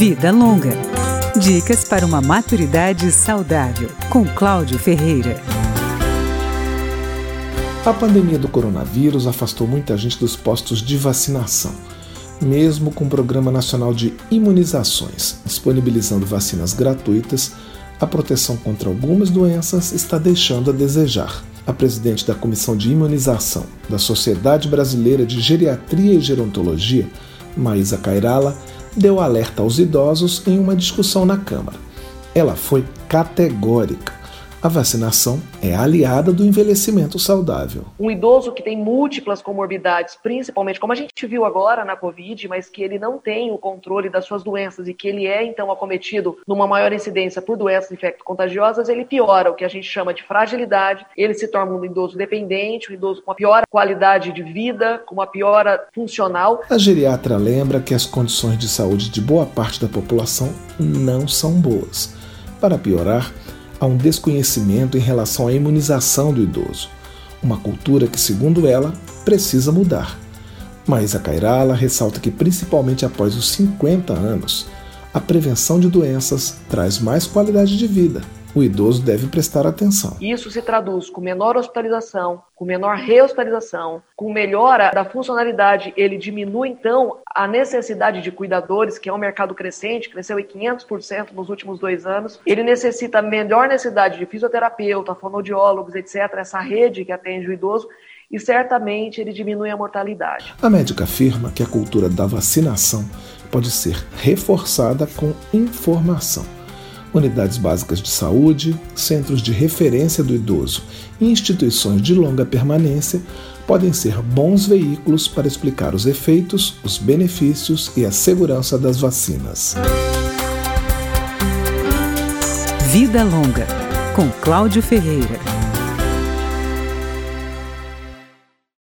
Vida Longa. Dicas para uma maturidade saudável, com Cláudio Ferreira. A pandemia do coronavírus afastou muita gente dos postos de vacinação, mesmo com o Programa Nacional de Imunizações disponibilizando vacinas gratuitas. A proteção contra algumas doenças está deixando a desejar. A presidente da Comissão de Imunização da Sociedade Brasileira de Geriatria e Gerontologia, Maísa Cairala, deu alerta aos idosos em uma discussão na Câmara. Ela foi categórica a vacinação é aliada do envelhecimento saudável. Um idoso que tem múltiplas comorbidades, principalmente como a gente viu agora na Covid, mas que ele não tem o controle das suas doenças e que ele é então acometido numa maior incidência por doenças infecto-contagiosas, ele piora o que a gente chama de fragilidade, ele se torna um idoso dependente, um idoso com uma pior qualidade de vida, com uma piora funcional. A geriatra lembra que as condições de saúde de boa parte da população não são boas. Para piorar, há um desconhecimento em relação à imunização do idoso, uma cultura que, segundo ela, precisa mudar. Mas a Cairala ressalta que, principalmente após os 50 anos, a prevenção de doenças traz mais qualidade de vida o idoso deve prestar atenção. Isso se traduz com menor hospitalização, com menor rehospitalização, com melhora da funcionalidade. Ele diminui, então, a necessidade de cuidadores, que é um mercado crescente, cresceu em 500% nos últimos dois anos. Ele necessita melhor necessidade de fisioterapeuta, fonoaudiólogos, etc., essa rede que atende o idoso e certamente ele diminui a mortalidade. A médica afirma que a cultura da vacinação pode ser reforçada com informação unidades básicas de saúde, centros de referência do idoso e instituições de longa permanência podem ser bons veículos para explicar os efeitos, os benefícios e a segurança das vacinas. Vida Longa, com Cláudio Ferreira.